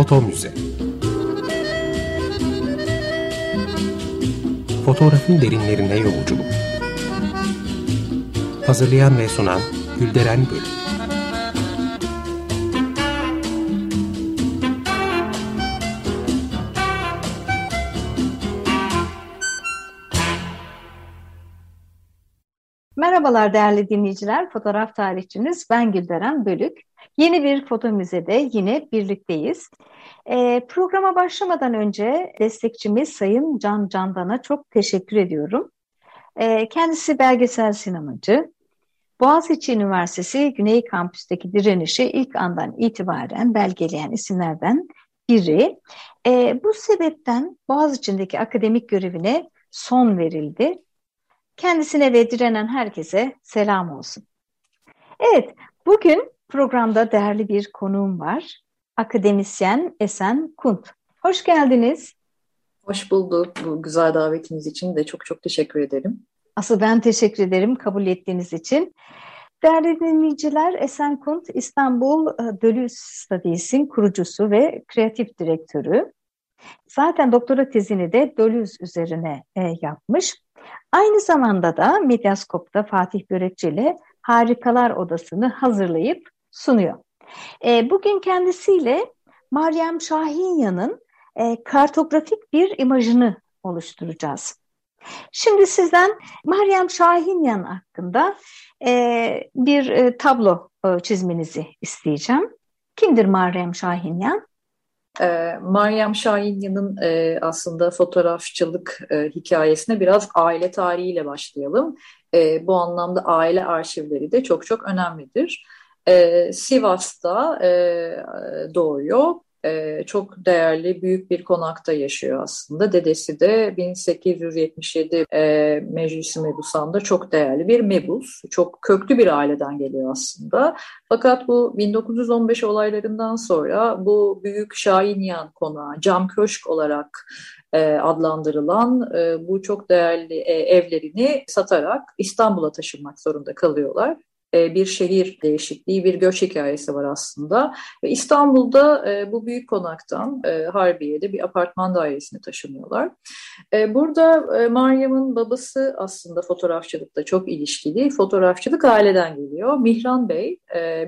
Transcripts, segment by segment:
Foto Müze. Fotoğrafın derinlerine yolculuk. Hazırlayan ve sunan Gülderen Bölüm. Merhabalar değerli dinleyiciler, fotoğraf tarihçiniz ben Gülderen Bölük. Yeni bir foto müzede yine birlikteyiz. E, programa başlamadan önce destekçimiz Sayın Can Candan'a çok teşekkür ediyorum. E, kendisi belgesel sinemacı. Boğaziçi Üniversitesi Güney Kampüs'teki direnişi ilk andan itibaren belgeleyen isimlerden biri. E, bu sebepten Boğaziçi'ndeki akademik görevine son verildi. Kendisine ve direnen herkese selam olsun. Evet, bugün programda değerli bir konuğum var. Akademisyen Esen Kunt. Hoş geldiniz. Hoş bulduk. Bu güzel davetiniz için de çok çok teşekkür ederim. Asıl ben teşekkür ederim kabul ettiğiniz için. Değerli dinleyiciler, Esen Kunt İstanbul e, Dölüs Studies'in kurucusu ve kreatif direktörü. Zaten doktora tezini de Dölüs üzerine e, yapmış. Aynı zamanda da Medyaskop'ta Fatih Börekçi ile Harikalar Odası'nı hazırlayıp sunuyor. E, bugün kendisiyle Meryem Şahinya'nın e, kartografik bir imajını oluşturacağız. Şimdi sizden Meryem Şahinyan hakkında e, bir e, tablo e, çizmenizi isteyeceğim. Kimdir Meryem Şahinyan? E, Meryem Şahinyan'ın e, aslında fotoğrafçılık e, hikayesine biraz aile tarihiyle başlayalım. E, bu anlamda aile arşivleri de çok çok önemlidir. E, Sivas'ta e, doğuyor. E, çok değerli büyük bir konakta yaşıyor aslında. Dedesi de 1877 e, Meclisi Mebusan'da çok değerli bir mebus. Çok köklü bir aileden geliyor aslında. Fakat bu 1915 olaylarından sonra bu büyük Şahinyan konağı, cam köşk olarak e, adlandırılan e, bu çok değerli e, evlerini satarak İstanbul'a taşınmak zorunda kalıyorlar. E, bir şehir değişikliği, bir göç hikayesi var aslında. İstanbul'da e, bu büyük konaktan e, Harbiye'de bir apartman dairesine taşınıyorlar. Burada Meryem'in babası aslında fotoğrafçılıkta çok ilişkili. Fotoğrafçılık aileden geliyor. Mihran Bey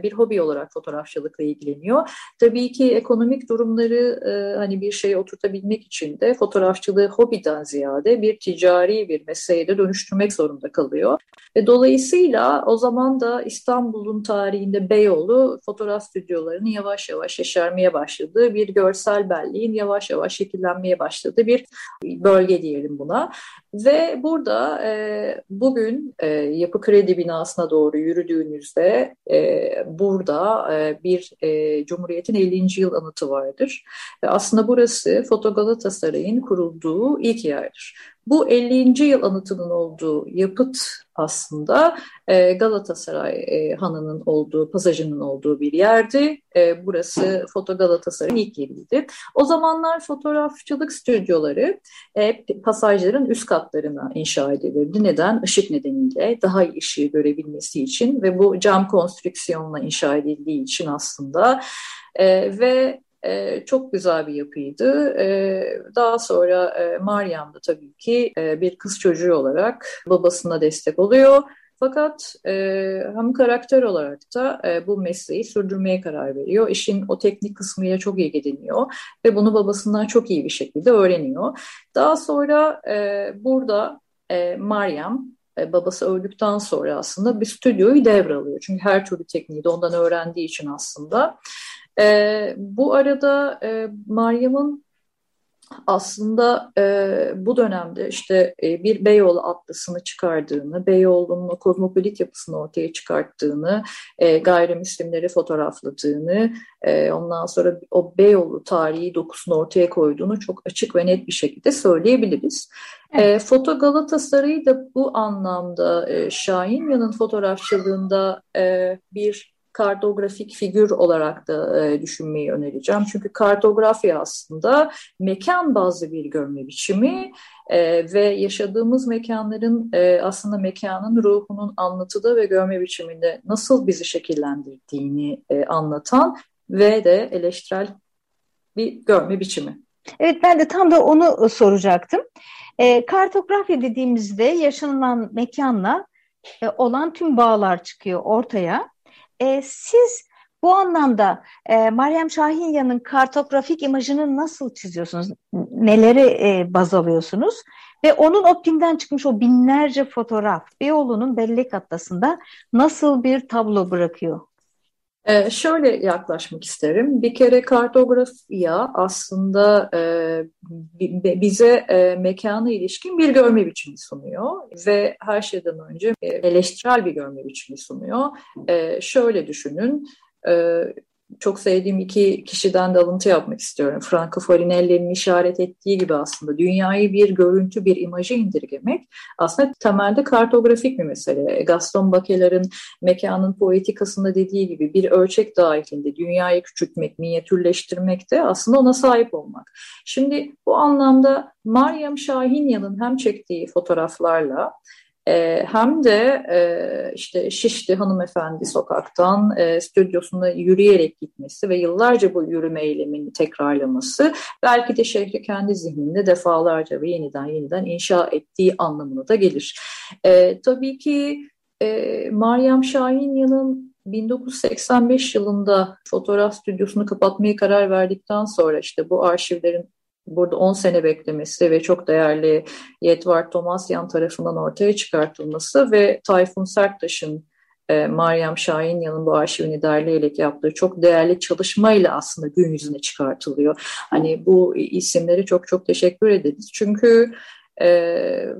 bir hobi olarak fotoğrafçılıkla ilgileniyor. Tabii ki ekonomik durumları hani bir şeye oturtabilmek için de fotoğrafçılığı hobiden ziyade bir ticari bir mesleğe de dönüştürmek zorunda kalıyor. Dolayısıyla o zaman da İstanbul'un tarihinde Beyoğlu fotoğraf stüdyolarının yavaş yavaş yeşermeye başladığı bir görsel belleğin yavaş yavaş şekillenmeye başladığı bir bölge diyelim buna. Ve burada e, bugün e, Yapı Kredi binasına doğru yürüdüğünüzde e, burada e, bir e, Cumhuriyet'in 50. yıl anıtı vardır. Ve aslında burası Foto Galatasaray'ın kurulduğu ilk yerdir. Bu 50. yıl anıtının olduğu yapıt aslında e, Galatasaray e, Hanı'nın olduğu, pasajının olduğu bir yerdi. E, burası Foto Galatasaray'ın ilk yeriydi. O zamanlar fotoğrafçılık stüdyoları e, pasajların üst katlarına inşa edilirdi. Neden? Işık nedeniyle daha iyi ışığı görebilmesi için ve bu cam konstrüksiyonla inşa edildiği için aslında e, ve e, çok güzel bir yapıydı. E, daha sonra e, Meryem de tabii ki e, bir kız çocuğu olarak babasına destek oluyor. Fakat e, hem karakter olarak da e, bu mesleği sürdürmeye karar veriyor. İşin o teknik kısmıyla çok ilgileniyor ve bunu babasından çok iyi bir şekilde öğreniyor. Daha sonra e, burada e, Meryem e, babası öldükten sonra aslında bir stüdyoyu devralıyor. Çünkü her türlü tekniği de ondan öğrendiği için aslında e, bu arada e, Meryem'in aslında e, bu dönemde işte e, bir Beyoğlu atlasını çıkardığını, Beyoğlu'nun kozmopolit yapısını ortaya çıkarttığını, e, gayrimüslimleri fotoğrafladığını, e, ondan sonra o Beyoğlu tarihi dokusunu ortaya koyduğunu çok açık ve net bir şekilde söyleyebiliriz. Evet. E, Foto Galatasaray'ı da bu anlamda e, Şahin Yan'ın fotoğrafçılığında e, bir kartografik figür olarak da e, düşünmeyi önereceğim. Çünkü kartografya aslında mekan bazlı bir görme biçimi e, ve yaşadığımız mekanların e, aslında mekanın ruhunun anlatıda ve görme biçiminde nasıl bizi şekillendirdiğini e, anlatan ve de eleştirel bir görme biçimi. Evet ben de tam da onu soracaktım. E, kartografya dediğimizde yaşanılan mekanla e, olan tüm bağlar çıkıyor ortaya. E, siz bu anlamda e, Meryem Şahinya'nın kartografik imajını nasıl çiziyorsunuz? Neleri e, baz alıyorsunuz? Ve onun optimden çıkmış o binlerce fotoğraf Beyoğlu'nun bellek atlasında nasıl bir tablo bırakıyor? Ee, şöyle yaklaşmak isterim. Bir kere kartografya aslında e, bize e, mekana ilişkin bir görme biçimi sunuyor ve her şeyden önce eleştirel bir görme biçimi sunuyor. E, şöyle düşünün, e, çok sevdiğim iki kişiden de alıntı yapmak istiyorum. Franco Farinelli'nin işaret ettiği gibi aslında dünyayı bir görüntü, bir imajı indirgemek aslında temelde kartografik bir mesele. Gaston Bachelard'ın mekanın poetikasında dediği gibi bir ölçek dahilinde dünyayı küçültmek, minyatürleştirmek de aslında ona sahip olmak. Şimdi bu anlamda Meryem Şahinya'nın hem çektiği fotoğraflarla e, hem de e, işte Şişli hanımefendi sokaktan e, stüdyosuna yürüyerek gitmesi ve yıllarca bu yürüme eylemini tekrarlaması belki de şehri kendi zihninde defalarca ve yeniden yeniden inşa ettiği anlamına da gelir. E, tabii ki e, Meryem Şahinya'nın 1985 yılında fotoğraf stüdyosunu kapatmayı karar verdikten sonra işte bu arşivlerin burada 10 sene beklemesi ve çok değerli Yetvar Tomasyan tarafından ortaya çıkartılması ve Tayfun Serttaş'ın e, Meryem Şahinya'nın bu arşivini derleyerek yaptığı çok değerli çalışmayla aslında gün yüzüne çıkartılıyor. Hani bu isimleri çok çok teşekkür ederiz. Çünkü e,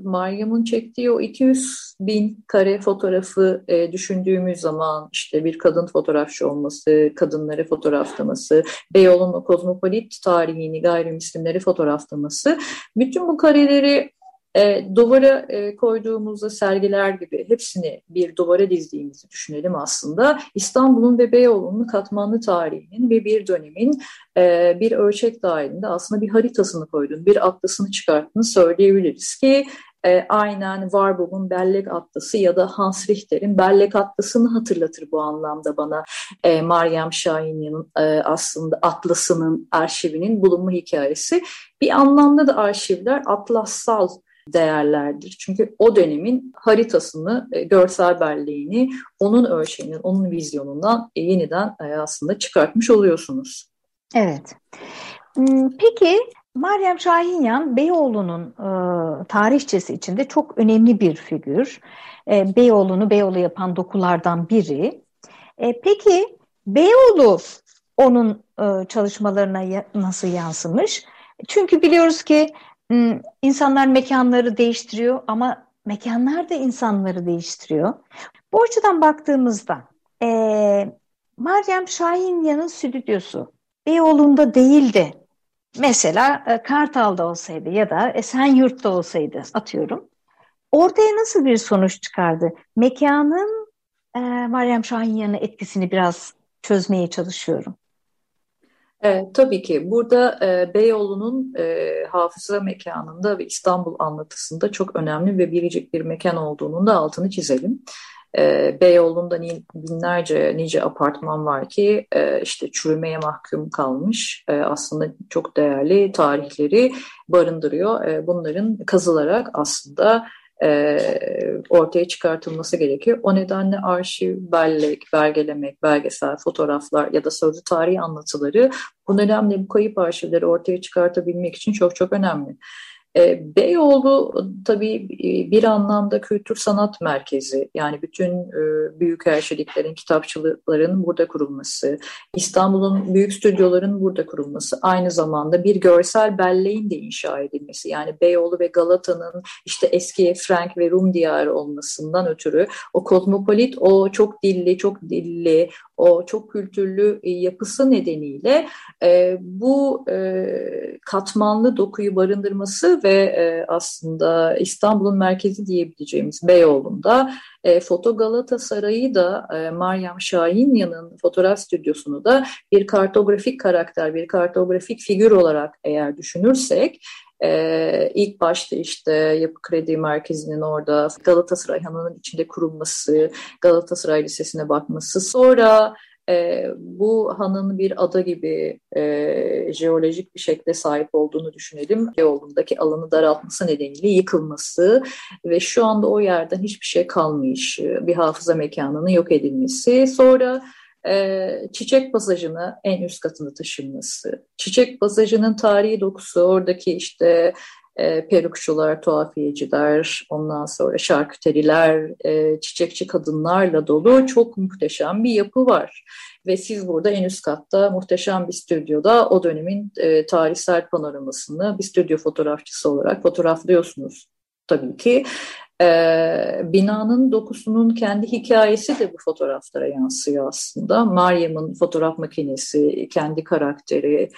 Meryem'in çektiği o 200 bin kare fotoğrafı e, düşündüğümüz zaman işte bir kadın fotoğrafçı olması, kadınları fotoğraflaması, Beyoğlu'nun kozmopolit tarihini, gayrimüslimleri fotoğraflaması, bütün bu kareleri e, duvara e, koyduğumuzda sergiler gibi hepsini bir duvara dizdiğimizi düşünelim aslında. İstanbul'un ve Beyoğlu'nun katmanlı tarihinin ve bir dönemin e, bir ölçek dahilinde aslında bir haritasını koyduğunu, bir atlasını çıkarttığını söyleyebiliriz ki e, aynen Warburg'un Bellek Atlası ya da Hans Richter'in Bellek Atlası'nı hatırlatır bu anlamda bana e, Meryem Şahin'in e, aslında Atlası'nın arşivinin bulunma hikayesi. Bir anlamda da arşivler atlassal değerlerdir. Çünkü o dönemin haritasını, e, görsel belleğini, onun ölçeğinin, onun vizyonundan e, yeniden e, aslında çıkartmış oluyorsunuz. Evet. Hmm, peki Meryem Şahinyan Beyoğlu'nun e, tarihçesi içinde çok önemli bir figür. E, Beyoğlu'nu Beyoğlu yapan dokulardan biri. E, peki Beyoğlu onun e, çalışmalarına ya, nasıl yansımış? Çünkü biliyoruz ki insanlar mekanları değiştiriyor ama mekanlar da insanları değiştiriyor. Bu açıdan baktığımızda e, Meryem Şahinya'nın stüdyosu Beyoğlu'nda değildi. Mesela e, Kartal'da olsaydı ya da Esenyurt'ta olsaydı atıyorum. Ortaya nasıl bir sonuç çıkardı? Mekanın e, Meryem Şahinya'nın etkisini biraz çözmeye çalışıyorum. E, tabii ki burada e, Beyoğlu'nun e, hafıza mekanında ve İstanbul anlatısında çok önemli ve biricik bir mekan olduğunun da altını çizelim. E, Beyoğlu'nda binlerce nice apartman var ki e, işte çürümeye mahkum kalmış e, aslında çok değerli tarihleri barındırıyor. E, bunların kazılarak aslında e, ortaya çıkartılması gerekiyor. O nedenle arşiv, bellek, belgelemek, belgesel, fotoğraflar ya da sözlü tarihi anlatıları bu nedenle bu kayıp arşivleri ortaya çıkartabilmek için çok çok önemli. E, Beyoğlu tabii e, bir anlamda kültür sanat merkezi. Yani bütün e, büyük elçiliklerin, kitapçılıkların burada kurulması, İstanbul'un büyük stüdyoların burada kurulması, aynı zamanda bir görsel belleğin de inşa edilmesi. Yani Beyoğlu ve Galata'nın işte eski Frank ve Rum diyarı olmasından ötürü o kozmopolit, o çok dilli, çok dilli, o çok kültürlü yapısı nedeniyle bu katmanlı dokuyu barındırması ve e, aslında İstanbul'un merkezi diyebileceğimiz Beyoğlu'nda e, Foto Galatasaray'ı da e, Meryem Şahinya'nın fotoğraf stüdyosunu da bir kartografik karakter, bir kartografik figür olarak eğer düşünürsek ee, ilk başta işte Yapı Kredi Merkezi'nin orada Galatasaray Hanı'nın içinde kurulması, Galatasaray Lisesi'ne bakması, sonra e, bu hanın bir ada gibi e, jeolojik bir şekle sahip olduğunu düşünelim. Beyoğlu'ndaki alanı daraltması nedeniyle yıkılması ve şu anda o yerden hiçbir şey kalmış, bir hafıza mekanının yok edilmesi. Sonra e, Çiçek Pasajı'nı en üst katını taşınması, Çiçek Pasajı'nın tarihi dokusu, oradaki işte e, perukçular, tuhafiyeciler, ondan sonra şarküteriler, e, çiçekçi kadınlarla dolu çok muhteşem bir yapı var. Ve siz burada en üst katta muhteşem bir stüdyoda o dönemin e, tarihsel panoramasını bir stüdyo fotoğrafçısı olarak fotoğraflıyorsunuz tabii ki. Ee, binanın dokusunun kendi hikayesi de bu fotoğraflara yansıyor aslında. Meryem'in fotoğraf makinesi, kendi karakteri,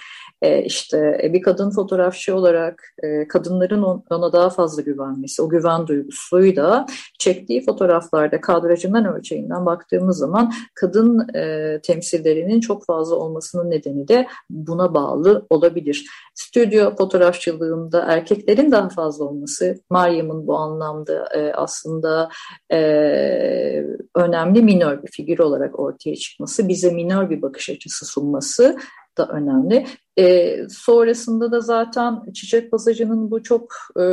e, işte e, bir kadın fotoğrafçı olarak e, kadınların ona daha fazla güvenmesi, o güven duygusuyla çektiği fotoğraflarda kadrajından ölçeğinden baktığımız zaman kadın e, temsillerinin çok fazla olmasının nedeni de buna bağlı olabilir. Stüdyo fotoğrafçılığında erkeklerin daha fazla olması, Meryem'in bu anlamda aslında önemli minör bir figür olarak ortaya çıkması, bize minör bir bakış açısı sunması da önemli. E, sonrasında da zaten Çiçek Pasajı'nın bu çok e,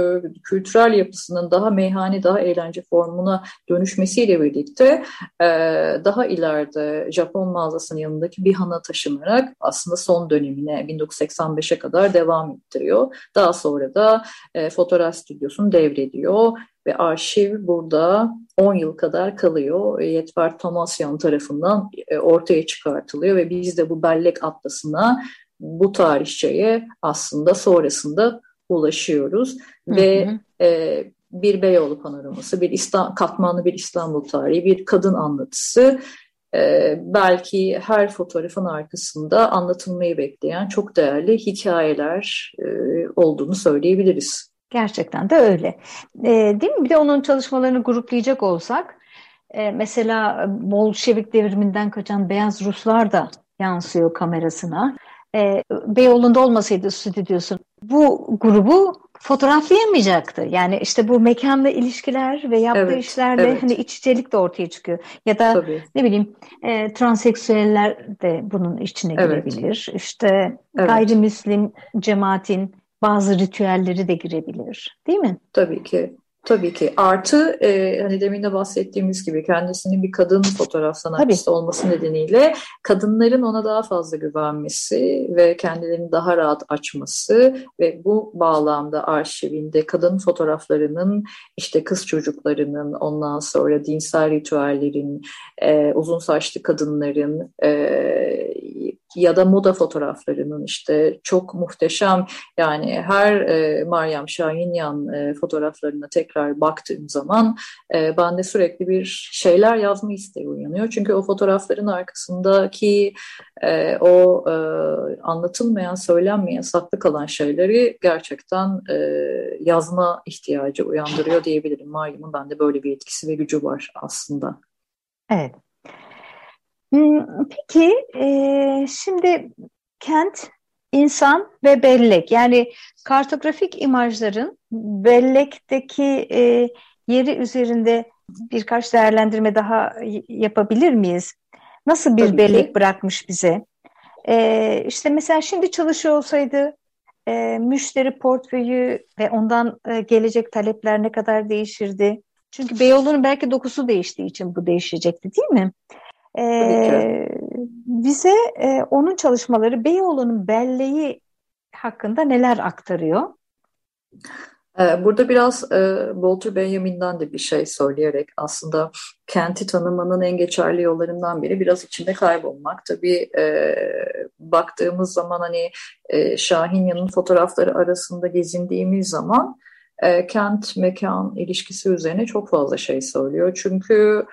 kültürel yapısının daha meyhane, daha eğlence formuna dönüşmesiyle birlikte e, daha ileride Japon mağazasının yanındaki bir hana taşınarak aslında son dönemine 1985'e kadar devam ettiriyor. Daha sonra da e, fotoğraf stüdyosunu devrediyor ve arşiv burada 10 yıl kadar kalıyor. Yetver Tomasyan tarafından e, ortaya çıkartılıyor ve biz de bu bellek atlasına bu tarihçeye aslında sonrasında ulaşıyoruz hı hı. ve e, bir Beyoğlu panoraması, bir İstanbul, katmanlı bir İstanbul tarihi, bir kadın anlatısı, e, belki her fotoğrafın arkasında anlatılmayı bekleyen çok değerli hikayeler e, olduğunu söyleyebiliriz. Gerçekten de öyle. E, değil mi? Bir de onun çalışmalarını gruplayacak olsak, e, mesela Bolşevik devriminden kaçan beyaz Ruslar da yansıyor kamerasına e, Beyoğlu'nda olmasaydı stüdyosu bu grubu fotoğraflayamayacaktı. Yani işte bu mekanla ilişkiler ve yaptığı evet, işlerle evet. hani iç içelik de ortaya çıkıyor. Ya da Tabii. ne bileyim e, transseksüeller de bunun içine evet. girebilir. İşte evet. gayrimüslim cemaatin bazı ritüelleri de girebilir. Değil mi? Tabii ki. Tabii ki. Artı e, hani demin de bahsettiğimiz gibi kendisinin bir kadın fotoğraf sanatçısı Tabii. olması nedeniyle kadınların ona daha fazla güvenmesi ve kendilerini daha rahat açması ve bu bağlamda arşivinde kadın fotoğraflarının işte kız çocuklarının ondan sonra dinsel ritüellerin, e, uzun saçlı kadınların e, ya da moda fotoğraflarının işte çok muhteşem yani her e, Meryem Şahinyan e, fotoğraflarına tekrar baktığım zaman e, bende sürekli bir şeyler yazma isteği uyanıyor. Çünkü o fotoğrafların arkasındaki e, o e, anlatılmayan, söylenmeyen, saklı kalan şeyleri gerçekten e, yazma ihtiyacı uyandırıyor diyebilirim. Meryem'in bende böyle bir etkisi ve gücü var aslında. Evet. Hmm, peki e, şimdi kent, insan ve bellek yani kartografik imajların bellekteki e, yeri üzerinde birkaç değerlendirme daha yapabilir miyiz? Nasıl bir Tabii bellek ki. bırakmış bize? E, işte mesela şimdi çalışıyor olsaydı e, müşteri portföyü ve ondan e, gelecek talepler ne kadar değişirdi? Çünkü Beyoğlu'nun belki dokusu değiştiği için bu değişecekti değil mi? E, bize e, onun çalışmaları Beyoğlu'nun belleği hakkında neler aktarıyor? Ee, burada biraz e, Walter Benjamin'den de bir şey söyleyerek aslında kenti tanımanın en geçerli yollarından biri biraz içinde kaybolmak. Tabii e, baktığımız zaman hani e, Şahinya'nın fotoğrafları arasında gezindiğimiz zaman e, kent mekan ilişkisi üzerine çok fazla şey söylüyor. Çünkü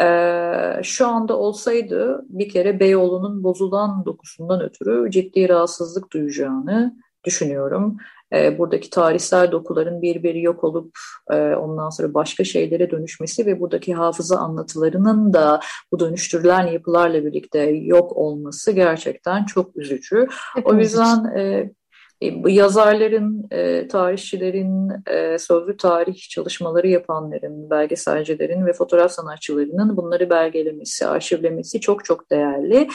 ee, şu anda olsaydı bir kere Beyoğlu'nun bozulan dokusundan ötürü ciddi rahatsızlık duyacağını düşünüyorum. Ee, buradaki tarihsel dokuların birbiri yok olup e, ondan sonra başka şeylere dönüşmesi ve buradaki hafıza anlatılarının da bu dönüştürülen yapılarla birlikte yok olması gerçekten çok üzücü. Hepimiz o yüzden e, e, yazarların, e, tarihçilerin, e, sözlü tarih çalışmaları yapanların, belgeselcilerin ve fotoğraf sanatçılarının bunları belgelemesi, arşivlemesi çok çok değerli.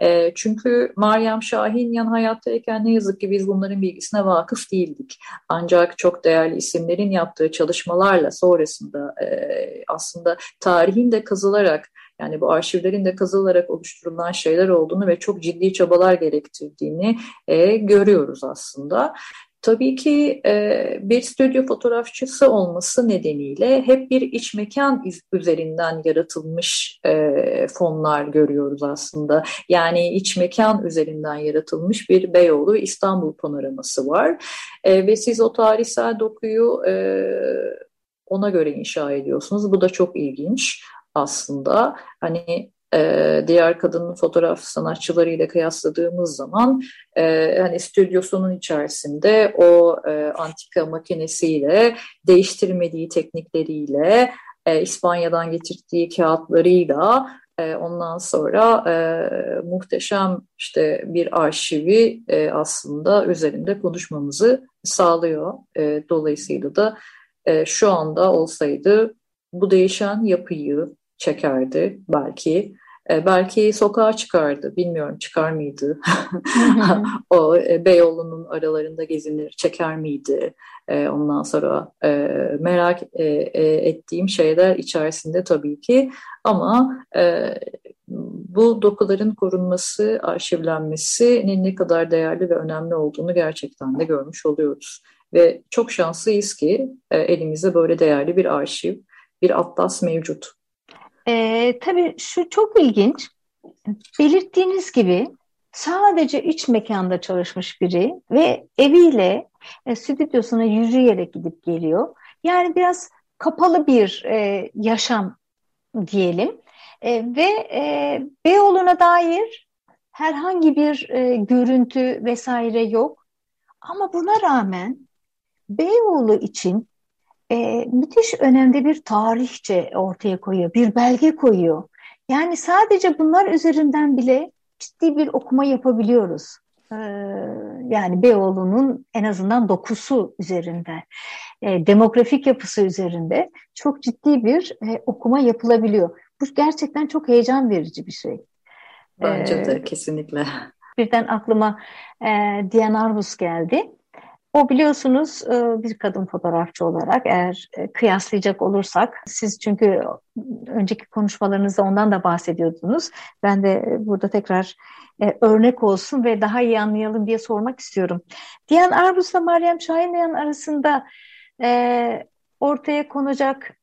E, çünkü Meryem Şahin yan hayattayken ne yazık ki biz bunların bilgisine vakıf değildik. Ancak çok değerli isimlerin yaptığı çalışmalarla sonrasında e, aslında tarihin de kazılarak yani bu arşivlerin de kazılarak oluşturulan şeyler olduğunu ve çok ciddi çabalar gerektirdiğini e, görüyoruz aslında. Tabii ki e, bir stüdyo fotoğrafçısı olması nedeniyle hep bir iç mekan üzerinden yaratılmış e, fonlar görüyoruz aslında. Yani iç mekan üzerinden yaratılmış bir Beyoğlu İstanbul panoraması var. E, ve siz o tarihsel dokuyu e, ona göre inşa ediyorsunuz. Bu da çok ilginç aslında. Hani e, diğer kadın fotoğraf sanatçılarıyla kıyasladığımız zaman e, hani stüdyosunun içerisinde o e, antika makinesiyle değiştirmediği teknikleriyle e, İspanya'dan getirdiği kağıtlarıyla e, ondan sonra e, muhteşem işte bir arşivi e, aslında üzerinde konuşmamızı sağlıyor. E, dolayısıyla da e, şu anda olsaydı bu değişen yapıyı, çekerdi belki. E, belki sokağa çıkardı, bilmiyorum çıkar mıydı? o e, Beyoğlu'nun aralarında gezinir, çeker miydi? E, ondan sonra e, merak e, e, ettiğim şeyler içerisinde tabii ki. Ama e, bu dokuların korunması, arşivlenmesinin ne kadar değerli ve önemli olduğunu gerçekten de görmüş oluyoruz. Ve çok şanslıyız ki e, elimizde böyle değerli bir arşiv, bir atlas mevcut. E, tabii şu çok ilginç. Belirttiğiniz gibi sadece iç mekanda çalışmış biri ve eviyle e, stüdyosuna yürüyerek gidip geliyor. Yani biraz kapalı bir e, yaşam diyelim. E, ve e, Beyoğlu'na dair herhangi bir e, görüntü vesaire yok. Ama buna rağmen Beyoğlu için e, müthiş önemli bir tarihçe ortaya koyuyor, bir belge koyuyor. Yani sadece bunlar üzerinden bile ciddi bir okuma yapabiliyoruz. Ee, yani Beyoğlu'nun en azından dokusu üzerinde, e, demografik yapısı üzerinde çok ciddi bir e, okuma yapılabiliyor. Bu gerçekten çok heyecan verici bir şey. Bence de ee, kesinlikle. Birden aklıma e, Diana Arbus geldi. O biliyorsunuz e, bir kadın fotoğrafçı olarak eğer e, kıyaslayacak olursak siz çünkü önceki konuşmalarınızda ondan da bahsediyordunuz. Ben de burada tekrar e, örnek olsun ve daha iyi anlayalım diye sormak istiyorum. Diyan Arbus'la Meryem Şahinyan arasında ortaya konacak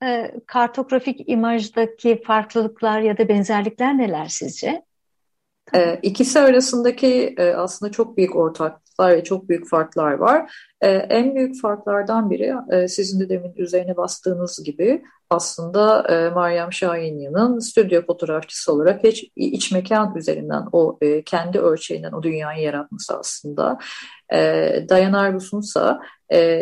kartografik imajdaki farklılıklar ya da benzerlikler neler sizce? E, ikisi arasındaki e, aslında çok büyük ortaklıklar ve çok büyük farklar var. E, en büyük farklardan biri e, sizin de demin üzerine bastığınız gibi aslında e, Meryem Şahinyan'ın stüdyo fotoğrafçısı olarak hiç iç mekan üzerinden o e, kendi ölçeğinden o dünyayı yaratması aslında. E, Diane Arbus'un ise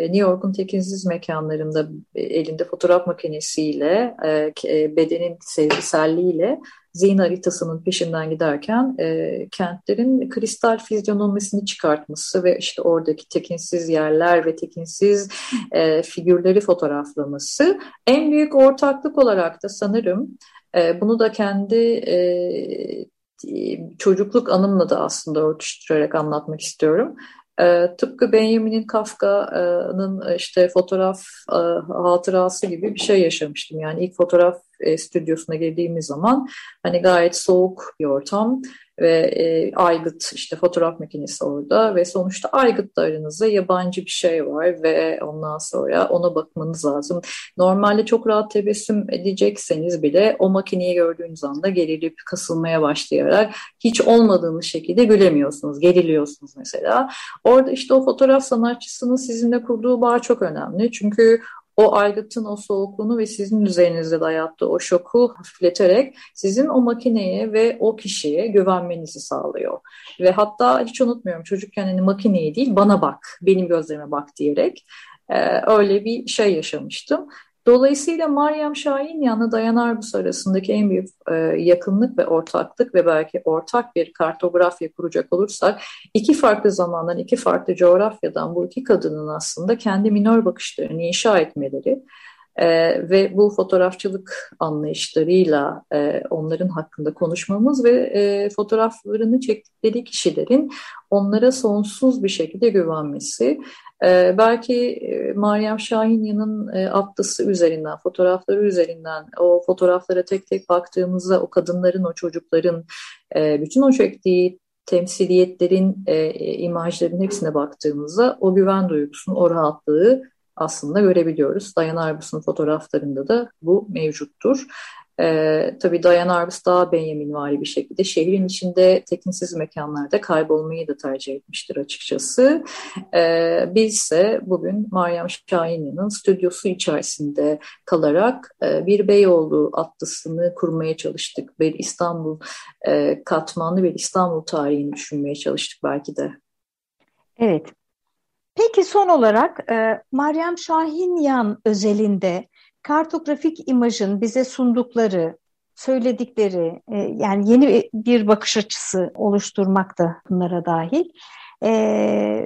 New York'un tekinsiz mekanlarında e, elinde fotoğraf makinesiyle, e, e, bedenin sezgiselliğiyle zihin haritasının peşinden giderken e, kentlerin kristal fizyonomisini çıkartması ve işte oradaki tekinsiz yerler ve tekinsiz e, figürleri fotoğraflaması en büyük ortaklık olarak da sanırım e, bunu da kendi e, çocukluk anımla da aslında örtüştürerek anlatmak istiyorum. E, tıpkı Benjamin Kafka'nın işte fotoğraf e, hatırası gibi bir şey yaşamıştım. Yani ilk fotoğraf e, stüdyosuna girdiğimiz zaman hani gayet soğuk bir ortam ve e, aygıt işte fotoğraf makinesi orada ve sonuçta aygıtla aranızda yabancı bir şey var ve ondan sonra ona bakmanız lazım. Normalde çok rahat tebessüm edecekseniz bile o makineyi gördüğünüz anda gerilip kasılmaya başlayarak hiç olmadığınız şekilde gülemiyorsunuz, geriliyorsunuz mesela. Orada işte o fotoğraf sanatçısının sizinle kurduğu bağ çok önemli. Çünkü o aygıtın o soğukluğunu ve sizin üzerinizde dayattığı o şoku hafifleterek sizin o makineye ve o kişiye güvenmenizi sağlıyor. Ve hatta hiç unutmuyorum çocukken hani makineye değil bana bak, benim gözlerime bak diyerek öyle bir şey yaşamıştım. Dolayısıyla Meryem Şahin yanı Dayan Arbus arasındaki en büyük e, yakınlık ve ortaklık ve belki ortak bir kartografya kuracak olursak iki farklı zamandan, iki farklı coğrafyadan bu iki kadının aslında kendi minor bakışlarını inşa etmeleri e, ve bu fotoğrafçılık anlayışlarıyla e, onların hakkında konuşmamız ve e, fotoğraflarını çektikleri kişilerin onlara sonsuz bir şekilde güvenmesi. E, belki e, Meryem Şahinya'nın e, atlısı üzerinden, fotoğrafları üzerinden o fotoğraflara tek tek baktığımızda o kadınların, o çocukların, e, bütün o çektiği temsiliyetlerin, e, imajların hepsine baktığımızda o güven duygusunu, o rahatlığı aslında görebiliyoruz. Dayan Arbus'un fotoğraflarında da bu mevcuttur. Ee, tabii Dayan Arbus daha Benjaminvari bir şekilde şehrin içinde tekinsiz mekanlarda kaybolmayı da tercih etmiştir açıkçası. Ee, biz ise bugün Meryem Şahinyan'ın stüdyosu içerisinde kalarak e, bir Beyoğlu atlısını kurmaya çalıştık. Bir İstanbul e, katmanlı bir İstanbul tarihini düşünmeye çalıştık belki de. Evet, Peki son olarak e, Meryem Şahinyan özelinde kartografik imajın bize sundukları, söyledikleri e, yani yeni bir bakış açısı oluşturmakta bunlara dahil. E,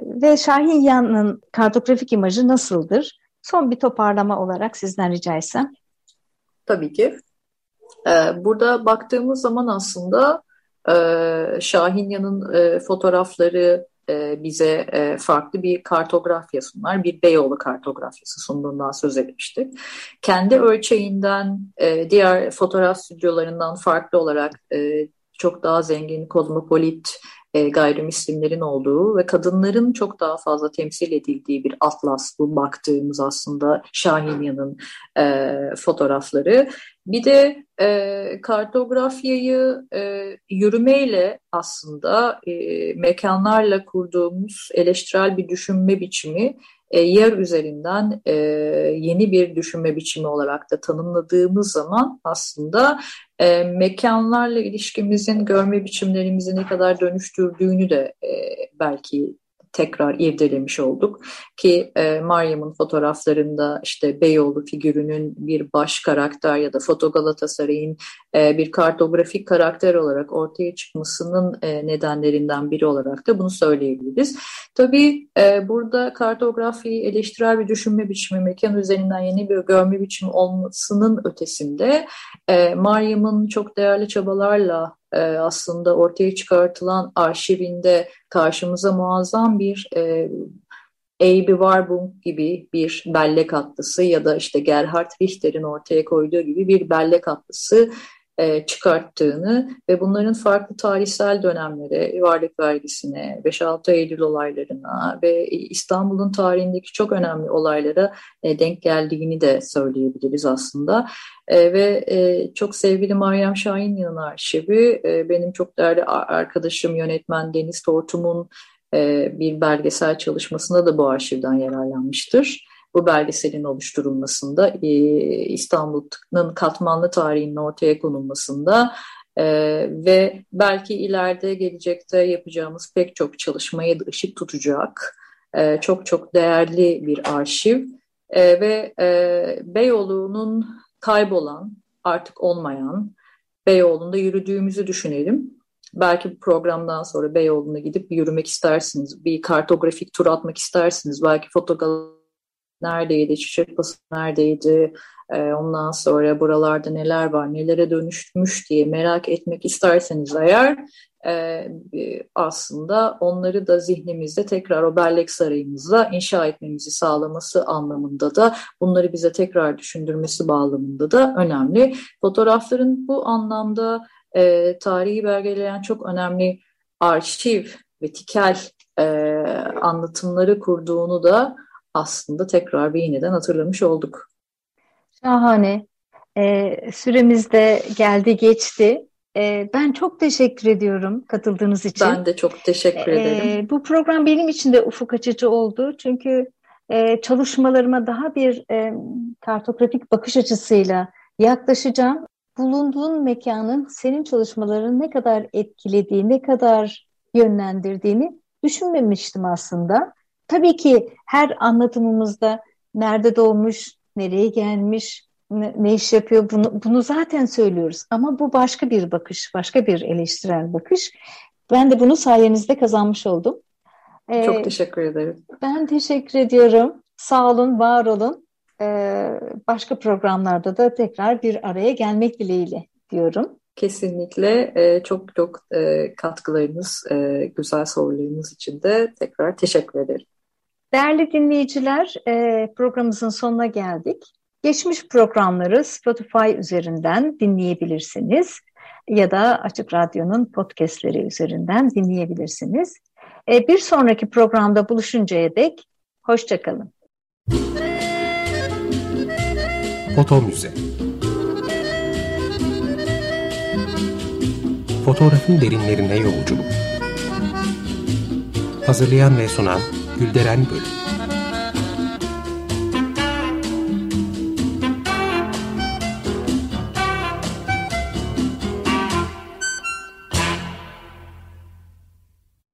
ve Şahinyan'ın kartografik imajı nasıldır? Son bir toparlama olarak sizden rica etsem. Tabii ki. Ee, burada baktığımız zaman aslında e, Şahinyan'ın e, fotoğrafları, e, bize e, farklı bir kartografya sunar. Bir Beyoğlu kartografyası sunduğundan söz etmiştik. Kendi ölçeğinden e, diğer fotoğraf stüdyolarından farklı olarak çok daha zengin, kozmopolit, e, gayrimüslimlerin olduğu ve kadınların çok daha fazla temsil edildiği bir atlas bu baktığımız aslında Şahinyan'ın e, fotoğrafları. Bir de e, kartografyayı e, yürümeyle aslında e, mekanlarla kurduğumuz eleştirel bir düşünme biçimi e, yer üzerinden e, yeni bir düşünme biçimi olarak da tanımladığımız zaman aslında e, mekanlarla ilişkimizin görme biçimlerimizi ne kadar dönüştürdüğünü de e, belki tekrar irdelemiş olduk. Ki e, Meryem'in fotoğraflarında işte Beyoğlu figürünün bir baş karakter ya da Foto Galatasaray'ın e, bir kartografik karakter olarak ortaya çıkmasının e, nedenlerinden biri olarak da bunu söyleyebiliriz. Tabii e, burada kartografiyi eleştirel bir düşünme biçimi, mekan üzerinden yeni bir görme biçimi olmasının ötesinde e, Meryem'in çok değerli çabalarla e, aslında ortaya çıkartılan arşivinde karşımıza muazzam bir e, Eybi Warburg gibi bir bellek atlısı ya da işte Gerhard Richter'in ortaya koyduğu gibi bir bellek atlısı e, çıkarttığını ve bunların farklı tarihsel dönemlere, varlık vergisine, 5-6 Eylül olaylarına ve İstanbul'un tarihindeki çok önemli olaylara e, denk geldiğini de söyleyebiliriz aslında. E, ve çok sevgili Meryem Şahinyan'ın arşivi, benim çok değerli arkadaşım yönetmen Deniz Tortum'un bir belgesel çalışmasında da bu arşivden yararlanmıştır bu belgeselin oluşturulmasında, e, İstanbul'un katmanlı tarihinin ortaya konulmasında e, ve belki ileride gelecekte yapacağımız pek çok çalışmaya da ışık tutacak e, çok çok değerli bir arşiv ve Beyoğlu'nun kaybolan, artık olmayan Beyoğlu'nda yürüdüğümüzü düşünelim. Belki bu programdan sonra Beyoğlu'na gidip yürümek istersiniz, bir kartografik tur atmak istersiniz, belki fotoğraf neredeydi, çiçek bası neredeydi, e, ondan sonra buralarda neler var, nelere dönüşmüş diye merak etmek isterseniz eğer e, aslında onları da zihnimizde tekrar o bellek sarayımızla inşa etmemizi sağlaması anlamında da bunları bize tekrar düşündürmesi bağlamında da önemli. Fotoğrafların bu anlamda e, tarihi belgeleyen çok önemli arşiv ve tikel e, anlatımları kurduğunu da aslında tekrar bir yeniden hatırlamış olduk. Şahane. Ee, süremiz de geldi geçti. Ee, ben çok teşekkür ediyorum katıldığınız için. Ben de çok teşekkür ee, ederim. Bu program benim için de ufuk açıcı oldu. Çünkü e, çalışmalarıma daha bir e, kartografik bakış açısıyla yaklaşacağım. Bulunduğun mekanın senin çalışmalarını ne kadar etkilediği, ne kadar yönlendirdiğini düşünmemiştim aslında. Tabii ki her anlatımımızda nerede doğmuş, nereye gelmiş, ne, ne iş yapıyor bunu, bunu zaten söylüyoruz. Ama bu başka bir bakış, başka bir eleştirel bakış. Ben de bunu sayenizde kazanmış oldum. Ee, Çok teşekkür ederim. Ben teşekkür ediyorum. Sağ olun, var olun. Ee, başka programlarda da tekrar bir araya gelmek dileğiyle diyorum. Kesinlikle e, çok çok e, katkılarınız, e, güzel sorularınız için de tekrar teşekkür ederim. Değerli dinleyiciler, e, programımızın sonuna geldik. Geçmiş programları Spotify üzerinden dinleyebilirsiniz ya da Açık Radyo'nun podcastleri üzerinden dinleyebilirsiniz. E, bir sonraki programda buluşuncaya dek hoşçakalın. Foto Müze Fotoğrafın derinlerine yolculuk Hazırlayan ve sunan Gülderen Bölüm